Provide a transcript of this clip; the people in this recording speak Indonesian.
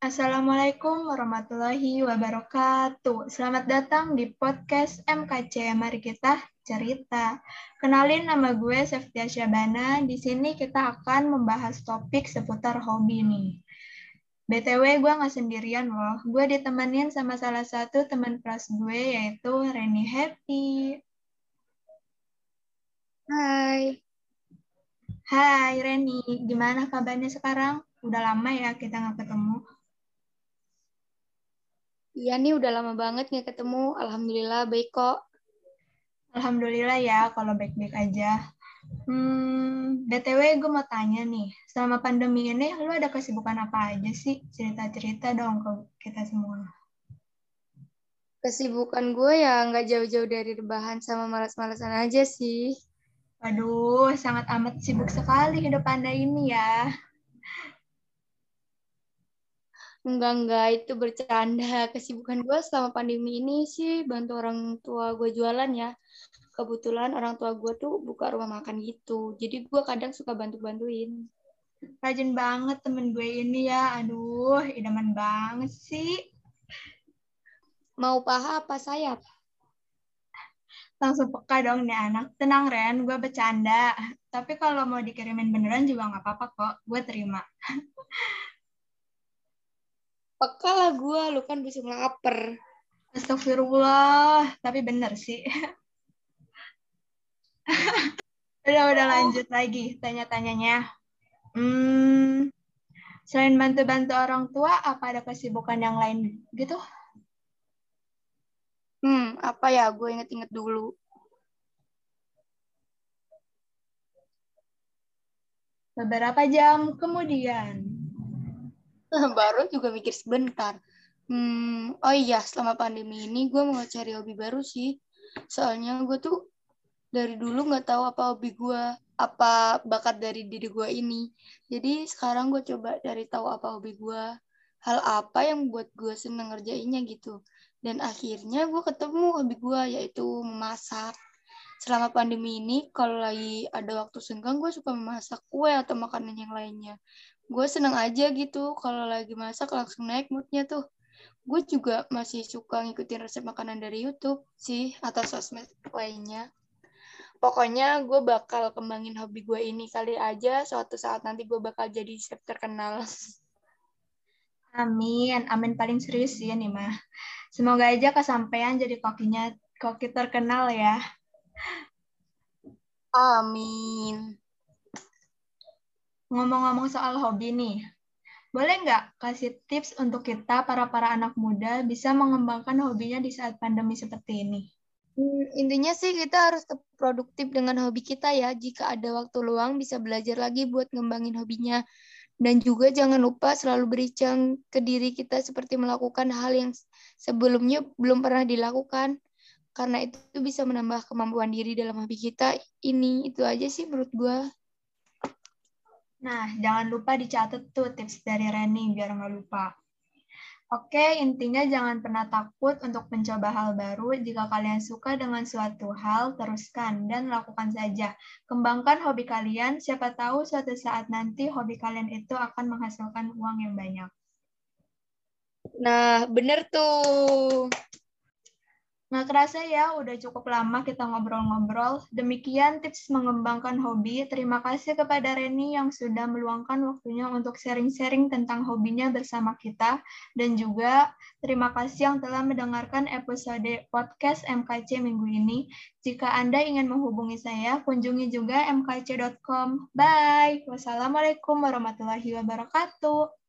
Assalamualaikum warahmatullahi wabarakatuh. Selamat datang di podcast MKC. Mari kita cerita. Kenalin nama gue Seftia Syabana. Di sini kita akan membahas topik seputar hobi nih. BTW gue nggak sendirian loh. Gue ditemenin sama salah satu teman kelas gue yaitu Reni Happy. Hai. Hai Reni, gimana kabarnya sekarang? Udah lama ya kita nggak ketemu. Iya nih udah lama banget nggak ketemu. Alhamdulillah baik kok. Alhamdulillah ya kalau baik-baik aja. Hmm, BTW gue mau tanya nih, selama pandemi ini lu ada kesibukan apa aja sih? Cerita-cerita dong ke kita semua. Kesibukan gue ya nggak jauh-jauh dari rebahan sama malas-malasan aja sih. Waduh, sangat amat sibuk sekali hidup Anda ini ya. Enggak, enggak, itu bercanda. Kesibukan gue selama pandemi ini sih bantu orang tua gue jualan ya. Kebetulan orang tua gue tuh buka rumah makan gitu. Jadi gue kadang suka bantu-bantuin. Rajin banget temen gue ini ya. Aduh, idaman banget sih. Mau paha apa sayap? Langsung peka dong nih anak. Tenang Ren, gue bercanda. Tapi kalau mau dikirimin beneran juga nggak apa-apa kok. Gue terima. Peka lah gue, lu kan bisa lapar. Astagfirullah, tapi bener sih. udah, udah lanjut lagi tanya-tanyanya. Hmm, selain bantu-bantu orang tua, apa ada kesibukan yang lain gitu? Hmm, apa ya? Gue inget-inget dulu. Beberapa jam kemudian. baru juga mikir sebentar. Hmm, oh iya, selama pandemi ini gue mau cari hobi baru sih. Soalnya gue tuh dari dulu nggak tahu apa hobi gue, apa bakat dari diri gue ini. Jadi sekarang gue coba dari tahu apa hobi gue, hal apa yang buat gue seneng ngerjainnya gitu. Dan akhirnya gue ketemu hobi gue yaitu memasak. Selama pandemi ini, kalau lagi ada waktu senggang, gue suka memasak kue atau makanan yang lainnya gue seneng aja gitu kalau lagi masak langsung naik moodnya tuh. Gue juga masih suka ngikutin resep makanan dari YouTube sih atau sosmed lainnya. Pokoknya gue bakal kembangin hobi gue ini kali aja suatu saat nanti gue bakal jadi chef terkenal. Amin amin paling serius sih nih mah semoga aja kesampaian jadi kokinya koki terkenal ya. Amin Ngomong-ngomong soal hobi nih, boleh nggak kasih tips untuk kita para-para anak muda bisa mengembangkan hobinya di saat pandemi seperti ini? Hmm, intinya sih kita harus produktif dengan hobi kita ya. Jika ada waktu luang bisa belajar lagi buat ngembangin hobinya. Dan juga jangan lupa selalu bericang ke diri kita seperti melakukan hal yang sebelumnya belum pernah dilakukan. Karena itu bisa menambah kemampuan diri dalam hobi kita. Ini itu aja sih menurut gue. Nah, jangan lupa dicatat tuh tips dari Reni biar nggak lupa. Oke, intinya jangan pernah takut untuk mencoba hal baru. Jika kalian suka dengan suatu hal, teruskan dan lakukan saja. Kembangkan hobi kalian, siapa tahu suatu saat nanti hobi kalian itu akan menghasilkan uang yang banyak. Nah, bener tuh. Nggak kerasa ya, udah cukup lama kita ngobrol-ngobrol. Demikian tips mengembangkan hobi. Terima kasih kepada Reni yang sudah meluangkan waktunya untuk sharing-sharing tentang hobinya bersama kita. Dan juga terima kasih yang telah mendengarkan episode podcast MKC minggu ini. Jika Anda ingin menghubungi saya, kunjungi juga mkc.com. Bye! Wassalamualaikum warahmatullahi wabarakatuh.